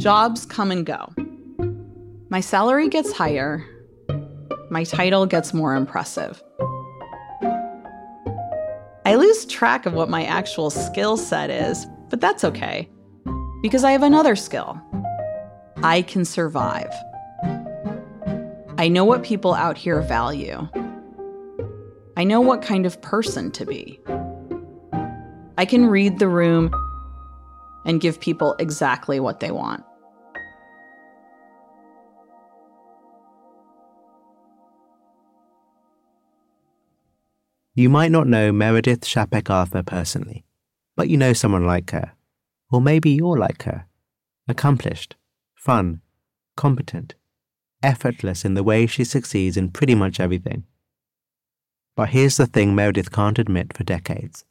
Jobs come and go. My salary gets higher. My title gets more impressive. I lose track of what my actual skill set is, but that's okay because I have another skill. I can survive. I know what people out here value. I know what kind of person to be. I can read the room and give people exactly what they want. You might not know Meredith Shapek Arthur personally, but you know someone like her. Or maybe you're like her. Accomplished, fun, competent, effortless in the way she succeeds in pretty much everything. But here's the thing Meredith can't admit for decades.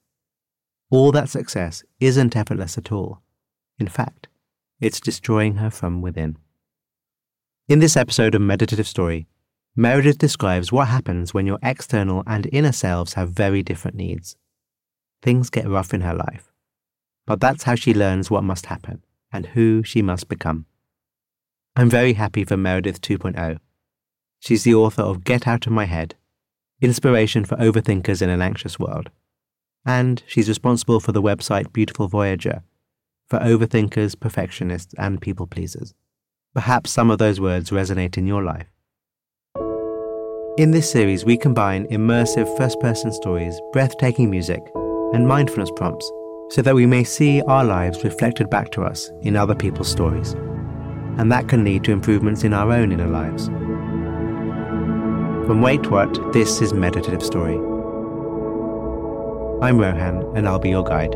All that success isn't effortless at all. In fact, it's destroying her from within. In this episode of Meditative Story, Meredith describes what happens when your external and inner selves have very different needs. Things get rough in her life, but that's how she learns what must happen and who she must become. I'm very happy for Meredith 2.0. She's the author of Get Out of My Head, Inspiration for Overthinkers in an Anxious World. And she's responsible for the website Beautiful Voyager, for overthinkers, perfectionists, and people pleasers. Perhaps some of those words resonate in your life. In this series, we combine immersive first person stories, breathtaking music, and mindfulness prompts so that we may see our lives reflected back to us in other people's stories. And that can lead to improvements in our own inner lives. From Wait What, this is Meditative Story. I'm Rohan, and I'll be your guide.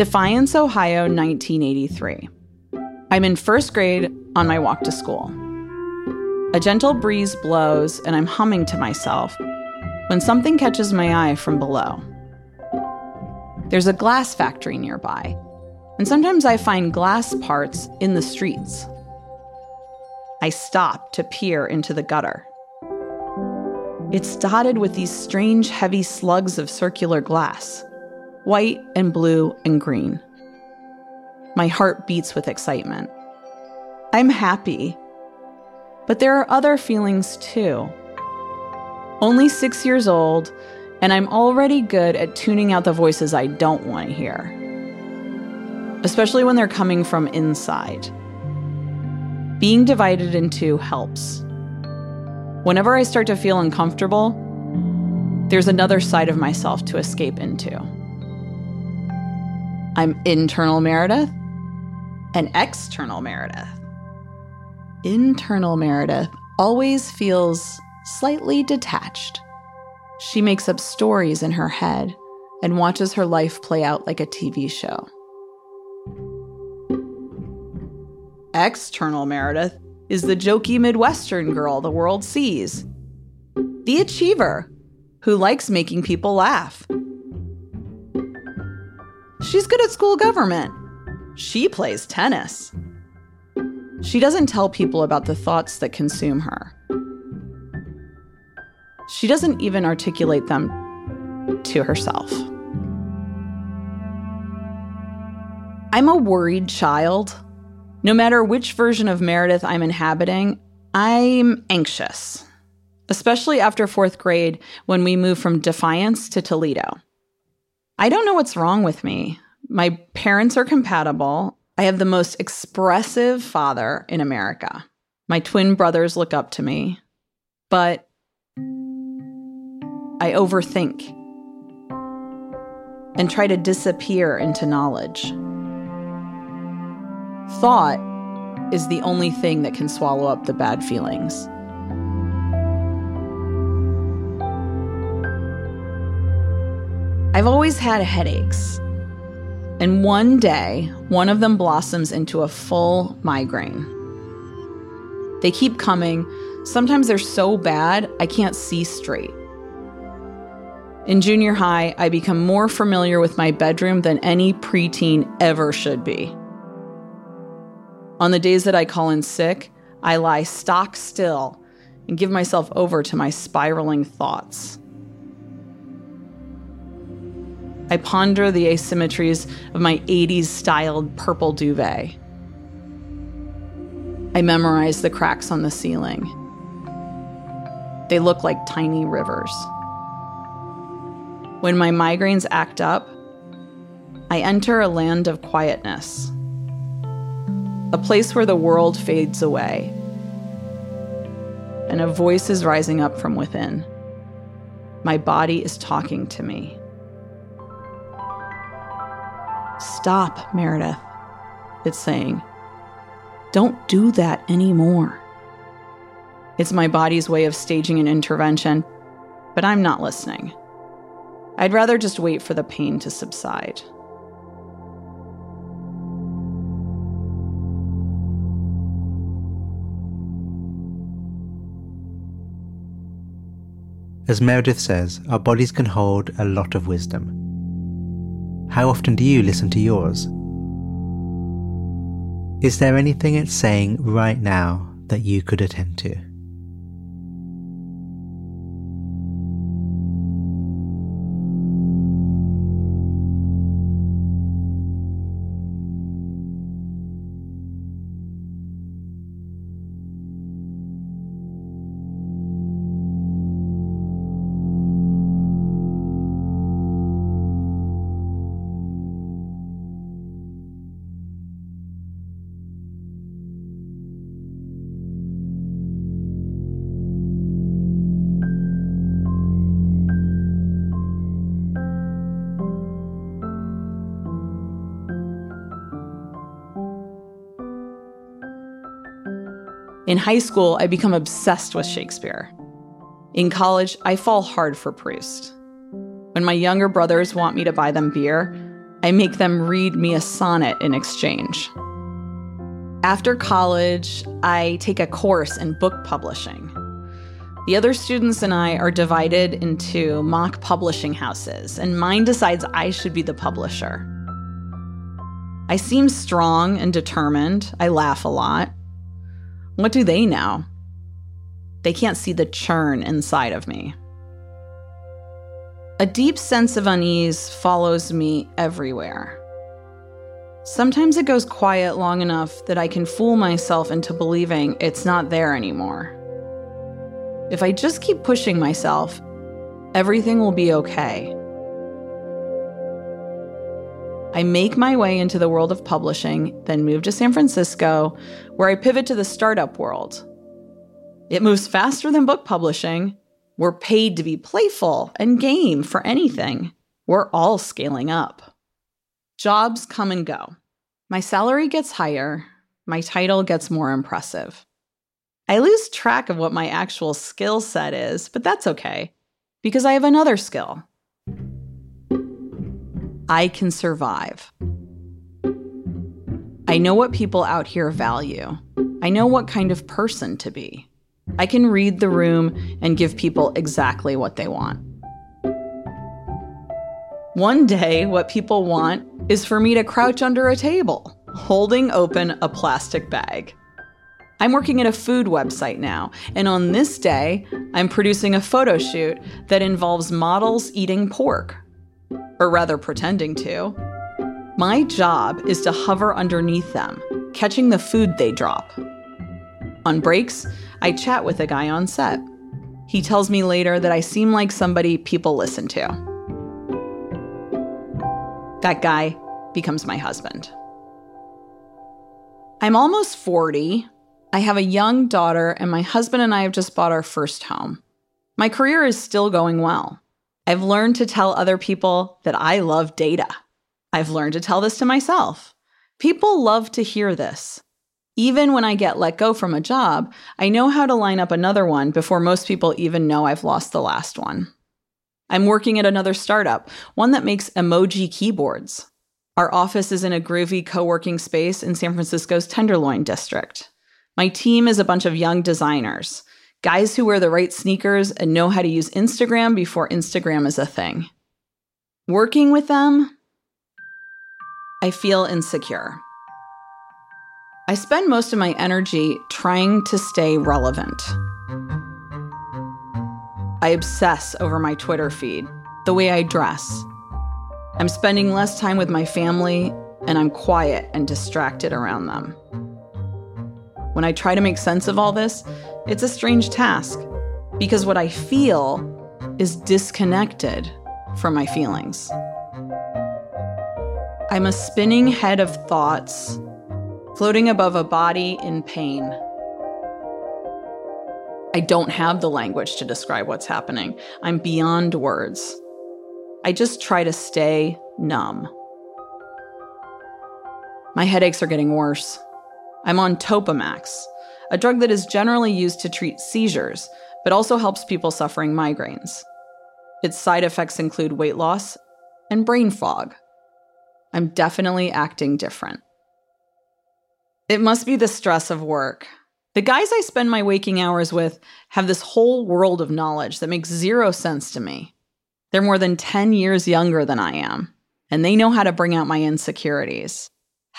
Defiance, Ohio, 1983. I'm in first grade on my walk to school. A gentle breeze blows, and I'm humming to myself when something catches my eye from below. There's a glass factory nearby, and sometimes I find glass parts in the streets. I stop to peer into the gutter. It's dotted with these strange, heavy slugs of circular glass white and blue and green. My heart beats with excitement. I'm happy. But there are other feelings too. Only six years old, and I'm already good at tuning out the voices I don't want to hear, especially when they're coming from inside. Being divided in two helps. Whenever I start to feel uncomfortable, there's another side of myself to escape into. I'm internal Meredith and external Meredith. internal Meredith always feels slightly detached. She makes up stories in her head and watches her life play out like a TV show. External Meredith is the jokey Midwestern girl the world sees. The achiever who likes making people laugh. She's good at school government. She plays tennis. She doesn't tell people about the thoughts that consume her. She doesn't even articulate them to herself. I'm a worried child. No matter which version of Meredith I'm inhabiting, I'm anxious, especially after fourth grade when we moved from Defiance to Toledo. I don't know what's wrong with me. My parents are compatible. I have the most expressive father in America. My twin brothers look up to me, but I overthink and try to disappear into knowledge. Thought is the only thing that can swallow up the bad feelings. I've always had headaches. And one day, one of them blossoms into a full migraine. They keep coming. Sometimes they're so bad, I can't see straight. In junior high, I become more familiar with my bedroom than any preteen ever should be. On the days that I call in sick, I lie stock still and give myself over to my spiraling thoughts. I ponder the asymmetries of my 80s styled purple duvet. I memorize the cracks on the ceiling. They look like tiny rivers. When my migraines act up, I enter a land of quietness a place where the world fades away, and a voice is rising up from within. My body is talking to me. Stop, Meredith, it's saying. Don't do that anymore. It's my body's way of staging an intervention, but I'm not listening. I'd rather just wait for the pain to subside. As Meredith says, our bodies can hold a lot of wisdom. How often do you listen to yours? Is there anything it's saying right now that you could attend to? In high school, I become obsessed with Shakespeare. In college, I fall hard for Proust. When my younger brothers want me to buy them beer, I make them read me a sonnet in exchange. After college, I take a course in book publishing. The other students and I are divided into mock publishing houses, and mine decides I should be the publisher. I seem strong and determined. I laugh a lot. What do they know? They can't see the churn inside of me. A deep sense of unease follows me everywhere. Sometimes it goes quiet long enough that I can fool myself into believing it's not there anymore. If I just keep pushing myself, everything will be okay. I make my way into the world of publishing, then move to San Francisco, where I pivot to the startup world. It moves faster than book publishing. We're paid to be playful and game for anything. We're all scaling up. Jobs come and go. My salary gets higher, my title gets more impressive. I lose track of what my actual skill set is, but that's okay because I have another skill. I can survive. I know what people out here value. I know what kind of person to be. I can read the room and give people exactly what they want. One day, what people want is for me to crouch under a table, holding open a plastic bag. I'm working at a food website now, and on this day, I'm producing a photo shoot that involves models eating pork. Or rather, pretending to. My job is to hover underneath them, catching the food they drop. On breaks, I chat with a guy on set. He tells me later that I seem like somebody people listen to. That guy becomes my husband. I'm almost 40, I have a young daughter, and my husband and I have just bought our first home. My career is still going well. I've learned to tell other people that I love data. I've learned to tell this to myself. People love to hear this. Even when I get let go from a job, I know how to line up another one before most people even know I've lost the last one. I'm working at another startup, one that makes emoji keyboards. Our office is in a groovy co working space in San Francisco's Tenderloin district. My team is a bunch of young designers, guys who wear the right sneakers and know how to use Instagram before Instagram is a thing. Working with them, I feel insecure. I spend most of my energy trying to stay relevant. I obsess over my Twitter feed, the way I dress. I'm spending less time with my family, and I'm quiet and distracted around them. When I try to make sense of all this, it's a strange task because what I feel is disconnected from my feelings. I'm a spinning head of thoughts floating above a body in pain. I don't have the language to describe what's happening. I'm beyond words. I just try to stay numb. My headaches are getting worse. I'm on Topamax, a drug that is generally used to treat seizures, but also helps people suffering migraines. Its side effects include weight loss and brain fog. I'm definitely acting different. It must be the stress of work. The guys I spend my waking hours with have this whole world of knowledge that makes zero sense to me. They're more than 10 years younger than I am, and they know how to bring out my insecurities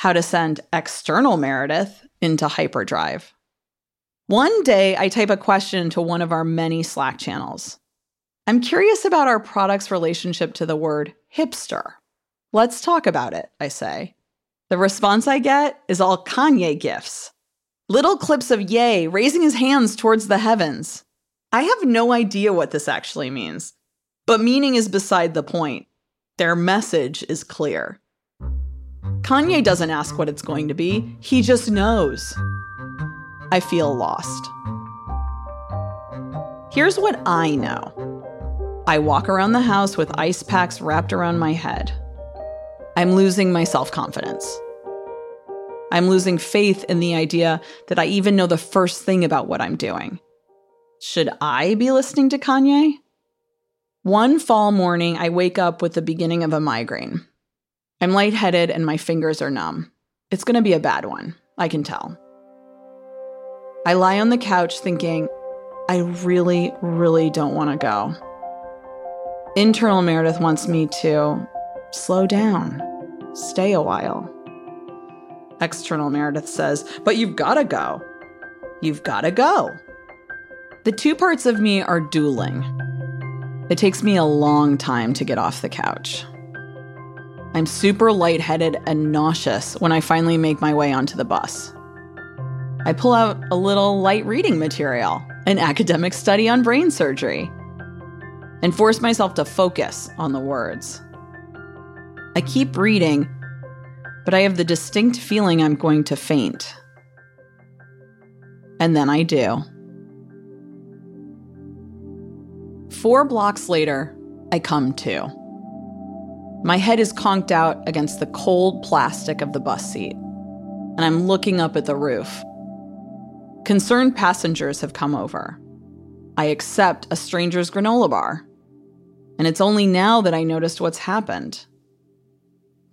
how to send external Meredith into hyperdrive. One day, I type a question to one of our many Slack channels. I'm curious about our product's relationship to the word hipster. Let's talk about it, I say. The response I get is all Kanye gifs. Little clips of Ye raising his hands towards the heavens. I have no idea what this actually means, but meaning is beside the point. Their message is clear. Kanye doesn't ask what it's going to be, he just knows. I feel lost. Here's what I know I walk around the house with ice packs wrapped around my head. I'm losing my self confidence. I'm losing faith in the idea that I even know the first thing about what I'm doing. Should I be listening to Kanye? One fall morning, I wake up with the beginning of a migraine. I'm lightheaded and my fingers are numb. It's going to be a bad one, I can tell. I lie on the couch thinking, I really, really don't want to go. Internal Meredith wants me to slow down, stay a while. External Meredith says, But you've got to go. You've got to go. The two parts of me are dueling. It takes me a long time to get off the couch. I'm super lightheaded and nauseous when I finally make my way onto the bus. I pull out a little light reading material, an academic study on brain surgery, and force myself to focus on the words. I keep reading, but I have the distinct feeling I'm going to faint. And then I do. Four blocks later, I come to. My head is conked out against the cold plastic of the bus seat, and I'm looking up at the roof. Concerned passengers have come over. I accept a stranger's granola bar. And it's only now that I noticed what's happened.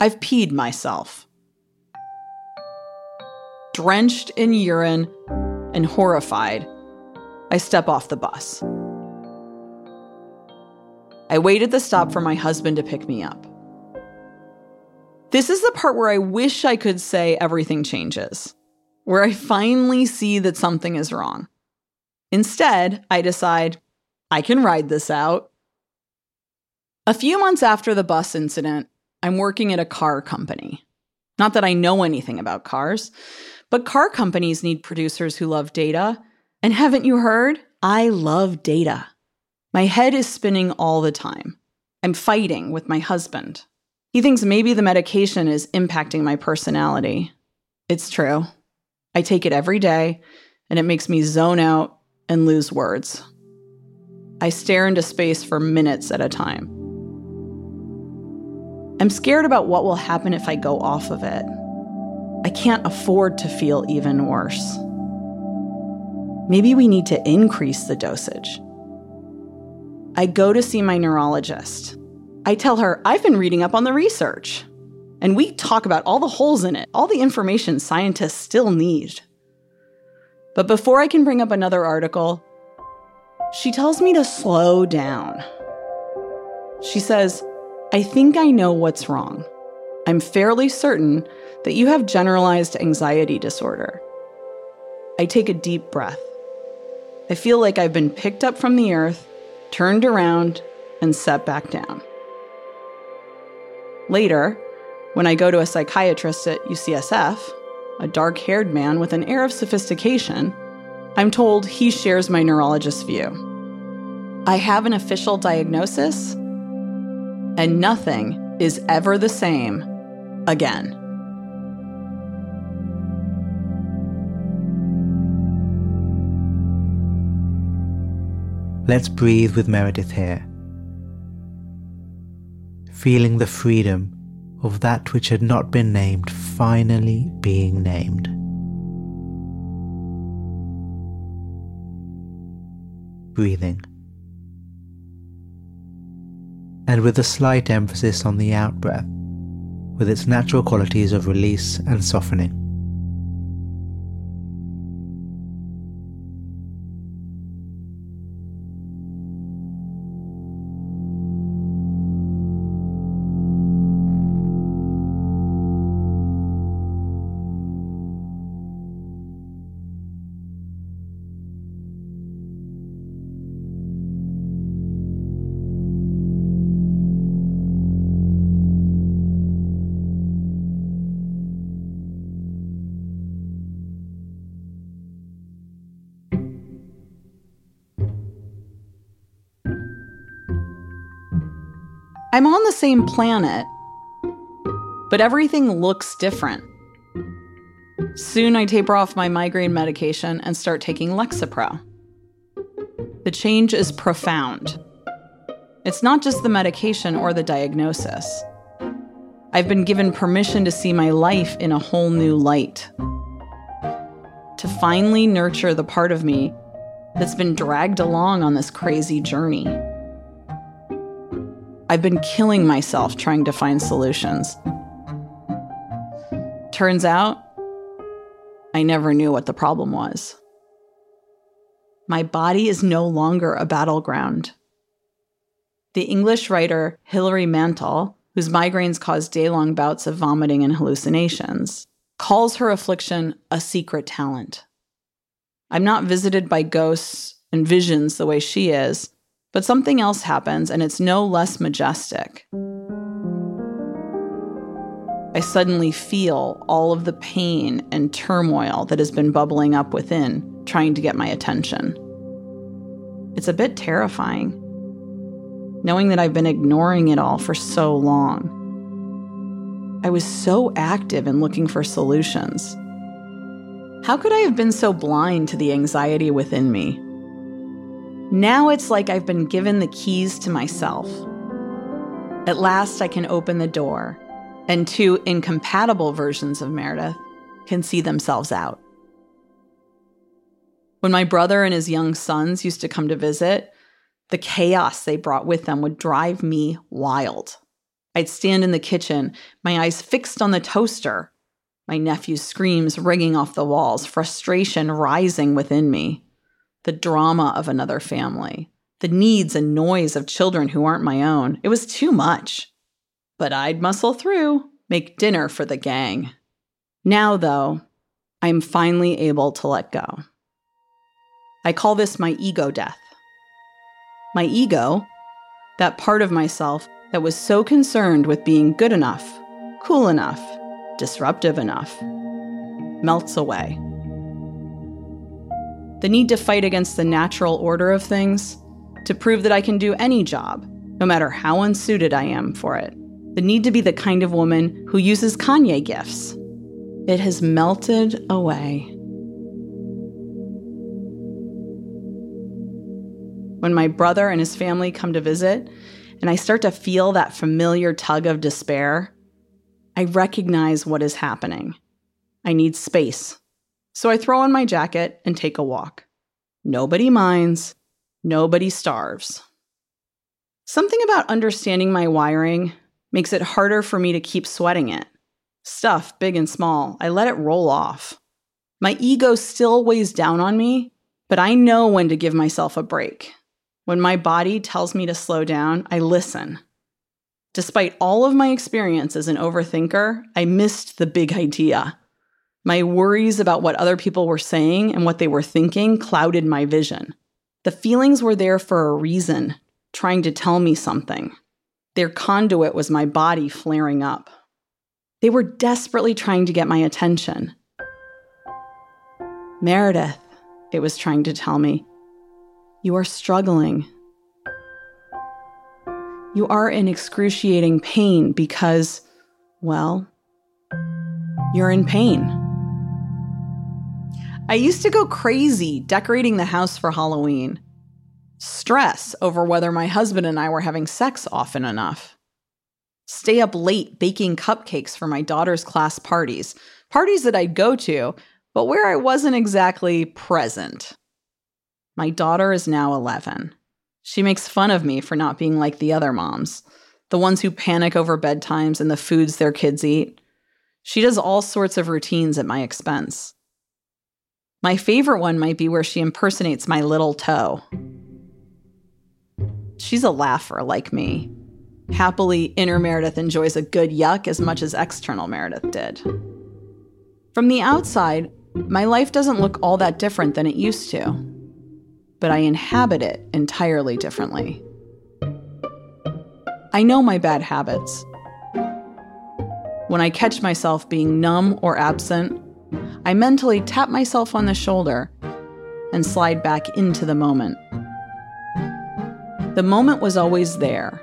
I've peed myself. Drenched in urine and horrified, I step off the bus. I wait at the stop for my husband to pick me up. This is the part where I wish I could say everything changes, where I finally see that something is wrong. Instead, I decide I can ride this out. A few months after the bus incident, I'm working at a car company. Not that I know anything about cars, but car companies need producers who love data. And haven't you heard? I love data. My head is spinning all the time. I'm fighting with my husband. He thinks maybe the medication is impacting my personality. It's true. I take it every day, and it makes me zone out and lose words. I stare into space for minutes at a time. I'm scared about what will happen if I go off of it. I can't afford to feel even worse. Maybe we need to increase the dosage. I go to see my neurologist. I tell her I've been reading up on the research. And we talk about all the holes in it, all the information scientists still need. But before I can bring up another article, she tells me to slow down. She says, I think I know what's wrong. I'm fairly certain that you have generalized anxiety disorder. I take a deep breath. I feel like I've been picked up from the earth, turned around, and set back down. Later, when I go to a psychiatrist at UCSF, a dark haired man with an air of sophistication, I'm told he shares my neurologist's view. I have an official diagnosis and nothing is ever the same again. Let's breathe with Meredith here, feeling the freedom of that which had not been named finally being named. Breathing and with a slight emphasis on the out breath, with its natural qualities of release and softening. I'm on the same planet, but everything looks different. Soon I taper off my migraine medication and start taking Lexapro. The change is profound. It's not just the medication or the diagnosis. I've been given permission to see my life in a whole new light. To finally nurture the part of me that's been dragged along on this crazy journey. I've been killing myself trying to find solutions. Turns out, I never knew what the problem was. My body is no longer a battleground. The English writer Hilary Mantel, whose migraines cause day long bouts of vomiting and hallucinations, calls her affliction a secret talent. I'm not visited by ghosts and visions the way she is, but something else happens, and it's no less majestic. I suddenly feel all of the pain and turmoil that has been bubbling up within, trying to get my attention. It's a bit terrifying, knowing that I've been ignoring it all for so long. I was so active in looking for solutions. How could I have been so blind to the anxiety within me? Now it's like I've been given the keys to myself. At last, I can open the door, and two incompatible versions of Meredith can see themselves out. When my brother and his young sons used to come to visit, the chaos they brought with them would drive me wild. I'd stand in the kitchen, my eyes fixed on the toaster, my nephew's screams ringing off the walls, frustration rising within me, the drama of another family, the needs and noise of children who aren't my own. It was too much. But I'd muscle through, make dinner for the gang. Now, though, I'm finally able to let go. I call this my ego death. My ego, that part of myself that was so concerned with being good enough, cool enough, disruptive enough, melts away. The need to fight against the natural order of things, to prove that I can do any job, no matter how unsuited I am for it. The need to be the kind of woman who uses Kanye gifts. It has melted away. When my brother and his family come to visit, and I start to feel that familiar tug of despair, I recognize what is happening. I need space. So I throw on my jacket and take a walk. Nobody minds. Nobody starves. Something about understanding my wiring makes it harder for me to keep sweating it. Stuff, big and small, I let it roll off. My ego still weighs down on me, but I know when to give myself a break. When my body tells me to slow down, I listen. Despite all of my experience as an overthinker, I missed the big idea. My worries about what other people were saying and what they were thinking clouded my vision. The feelings were there for a reason, trying to tell me something. Their conduit was my body flaring up. They were desperately trying to get my attention. Meredith, it was trying to tell me, you are struggling you are in excruciating pain because, well, you're in pain. I used to go crazy decorating the house for Halloween. Stress over whether my husband and I were having sex often enough. Stay up late baking cupcakes for my daughter's class parties, parties that I'd go to, but where I wasn't exactly present. My daughter is now 11. She makes fun of me for not being like the other moms, the ones who panic over bedtimes and the foods their kids eat. She does all sorts of routines at my expense. My favorite one might be where she impersonates my little toe. She's a laugher like me. Happily, inner Meredith enjoys a good yuck as much as external Meredith did. From the outside, my life doesn't look all that different than it used to but I inhabit it entirely differently. I know my bad habits. When I catch myself being numb or absent, I mentally tap myself on the shoulder and slide back into the moment. The moment was always there,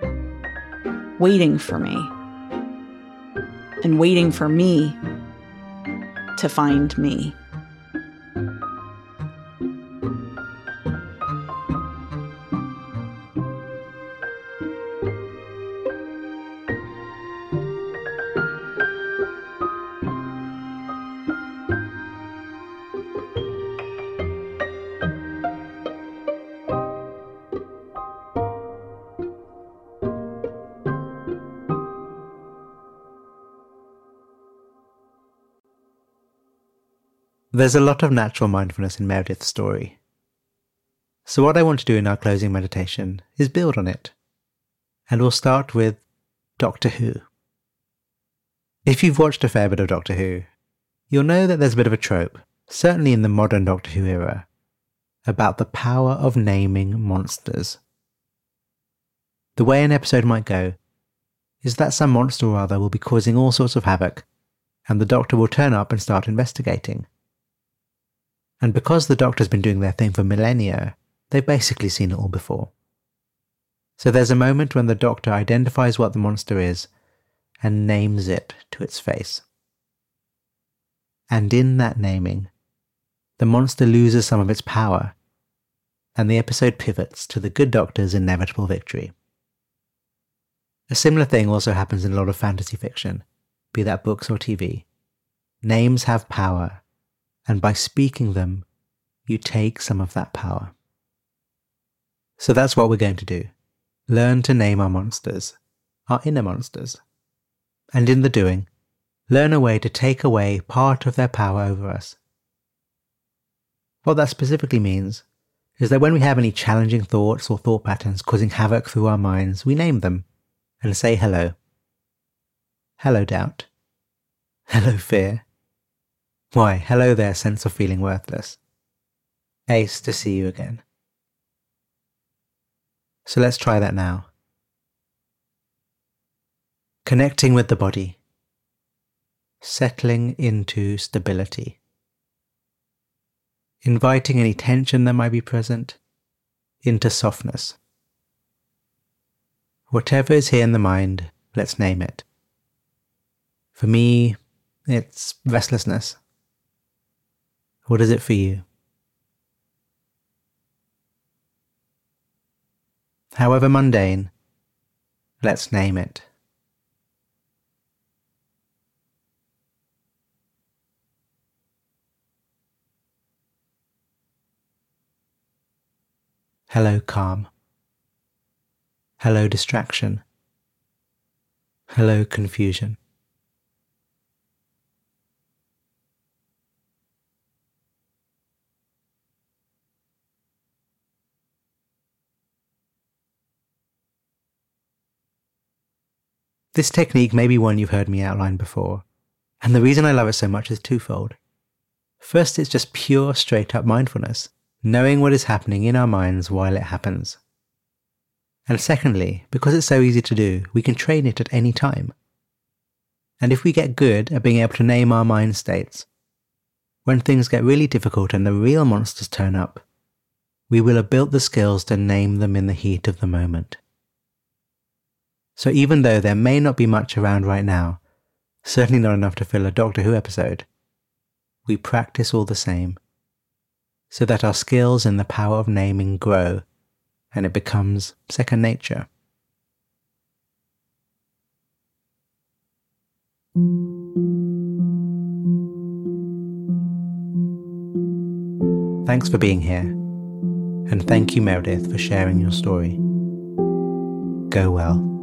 waiting for me, and waiting for me to find me. There's a lot of natural mindfulness in Meredith's story. So, what I want to do in our closing meditation is build on it. And we'll start with Doctor Who. If you've watched a fair bit of Doctor Who, you'll know that there's a bit of a trope, certainly in the modern Doctor Who era, about the power of naming monsters. The way an episode might go is that some monster or other will be causing all sorts of havoc, and the Doctor will turn up and start investigating. And because the Doctor's been doing their thing for millennia, they've basically seen it all before. So there's a moment when the Doctor identifies what the monster is and names it to its face. And in that naming, the monster loses some of its power, and the episode pivots to the good Doctor's inevitable victory. A similar thing also happens in a lot of fantasy fiction, be that books or TV. Names have power, and by speaking them, you take some of that power. So that's what we're going to do. Learn to name our monsters, our inner monsters. And in the doing, learn a way to take away part of their power over us. What that specifically means is that when we have any challenging thoughts or thought patterns causing havoc through our minds, we name them and say hello. Hello, doubt. Hello, fear. Why, hello there, sense of feeling worthless. Ace to see you again. So let's try that now. Connecting with the body. Settling into stability. Inviting any tension that might be present into softness. Whatever is here in the mind, let's name it. For me, it's restlessness. What is it for you? However mundane, let's name it. Hello, calm. Hello, distraction. Hello, confusion. This technique may be one you've heard me outline before, and the reason I love it so much is twofold. First, it's just pure, straight up mindfulness, knowing what is happening in our minds while it happens. And secondly, because it's so easy to do, we can train it at any time. And if we get good at being able to name our mind states, when things get really difficult and the real monsters turn up, we will have built the skills to name them in the heat of the moment. So even though there may not be much around right now, certainly not enough to fill a Doctor Who episode, we practice all the same, so that our skills in the power of naming grow and it becomes second nature. Thanks for being here, and thank you, Meredith, for sharing your story. Go well.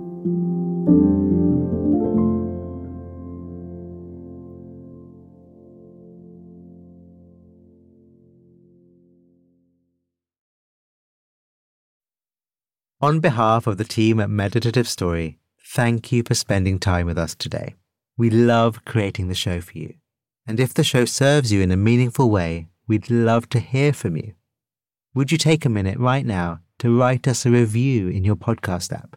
On behalf of the team at Meditative Story, thank you for spending time with us today. We love creating the show for you. And if the show serves you in a meaningful way, we'd love to hear from you. Would you take a minute right now to write us a review in your podcast app?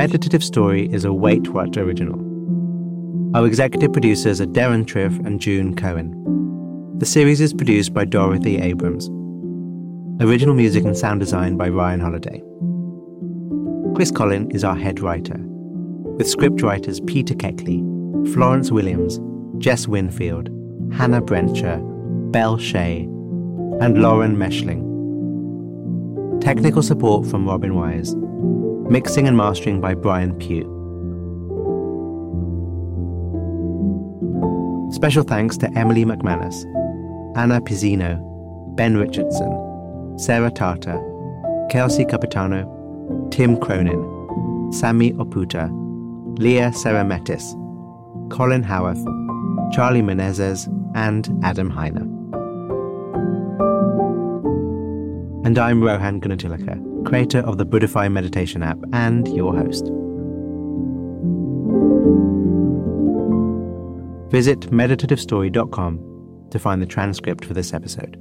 Meditative Story is a Wait What original. Our executive producers are Deron Triff and June Cohen. The series is produced by Dorothy Abrams. Original music and sound design by Ryan Holladay. Chris Colin is our head writer, with script writers Peter Keckley, Florence Williams, Jess Winfield, Hannah Brencher, Belle Shea, and Lauren Meshling. Technical support from Robin Wise. Mixing and mastering by Brian Pugh. Special thanks to Emily McManus, Anna Pizzino, Ben Richardson, Sarah Tata, Kelsey Capitano, Tim Cronin, Sami Oputa, Leah Serametis, Colin Howarth, Charlie Menezes, and Adam Heiner. And I'm Rohan Gunatillake creator of the Buddhify meditation app and your host. Visit meditativestory.com to find the transcript for this episode.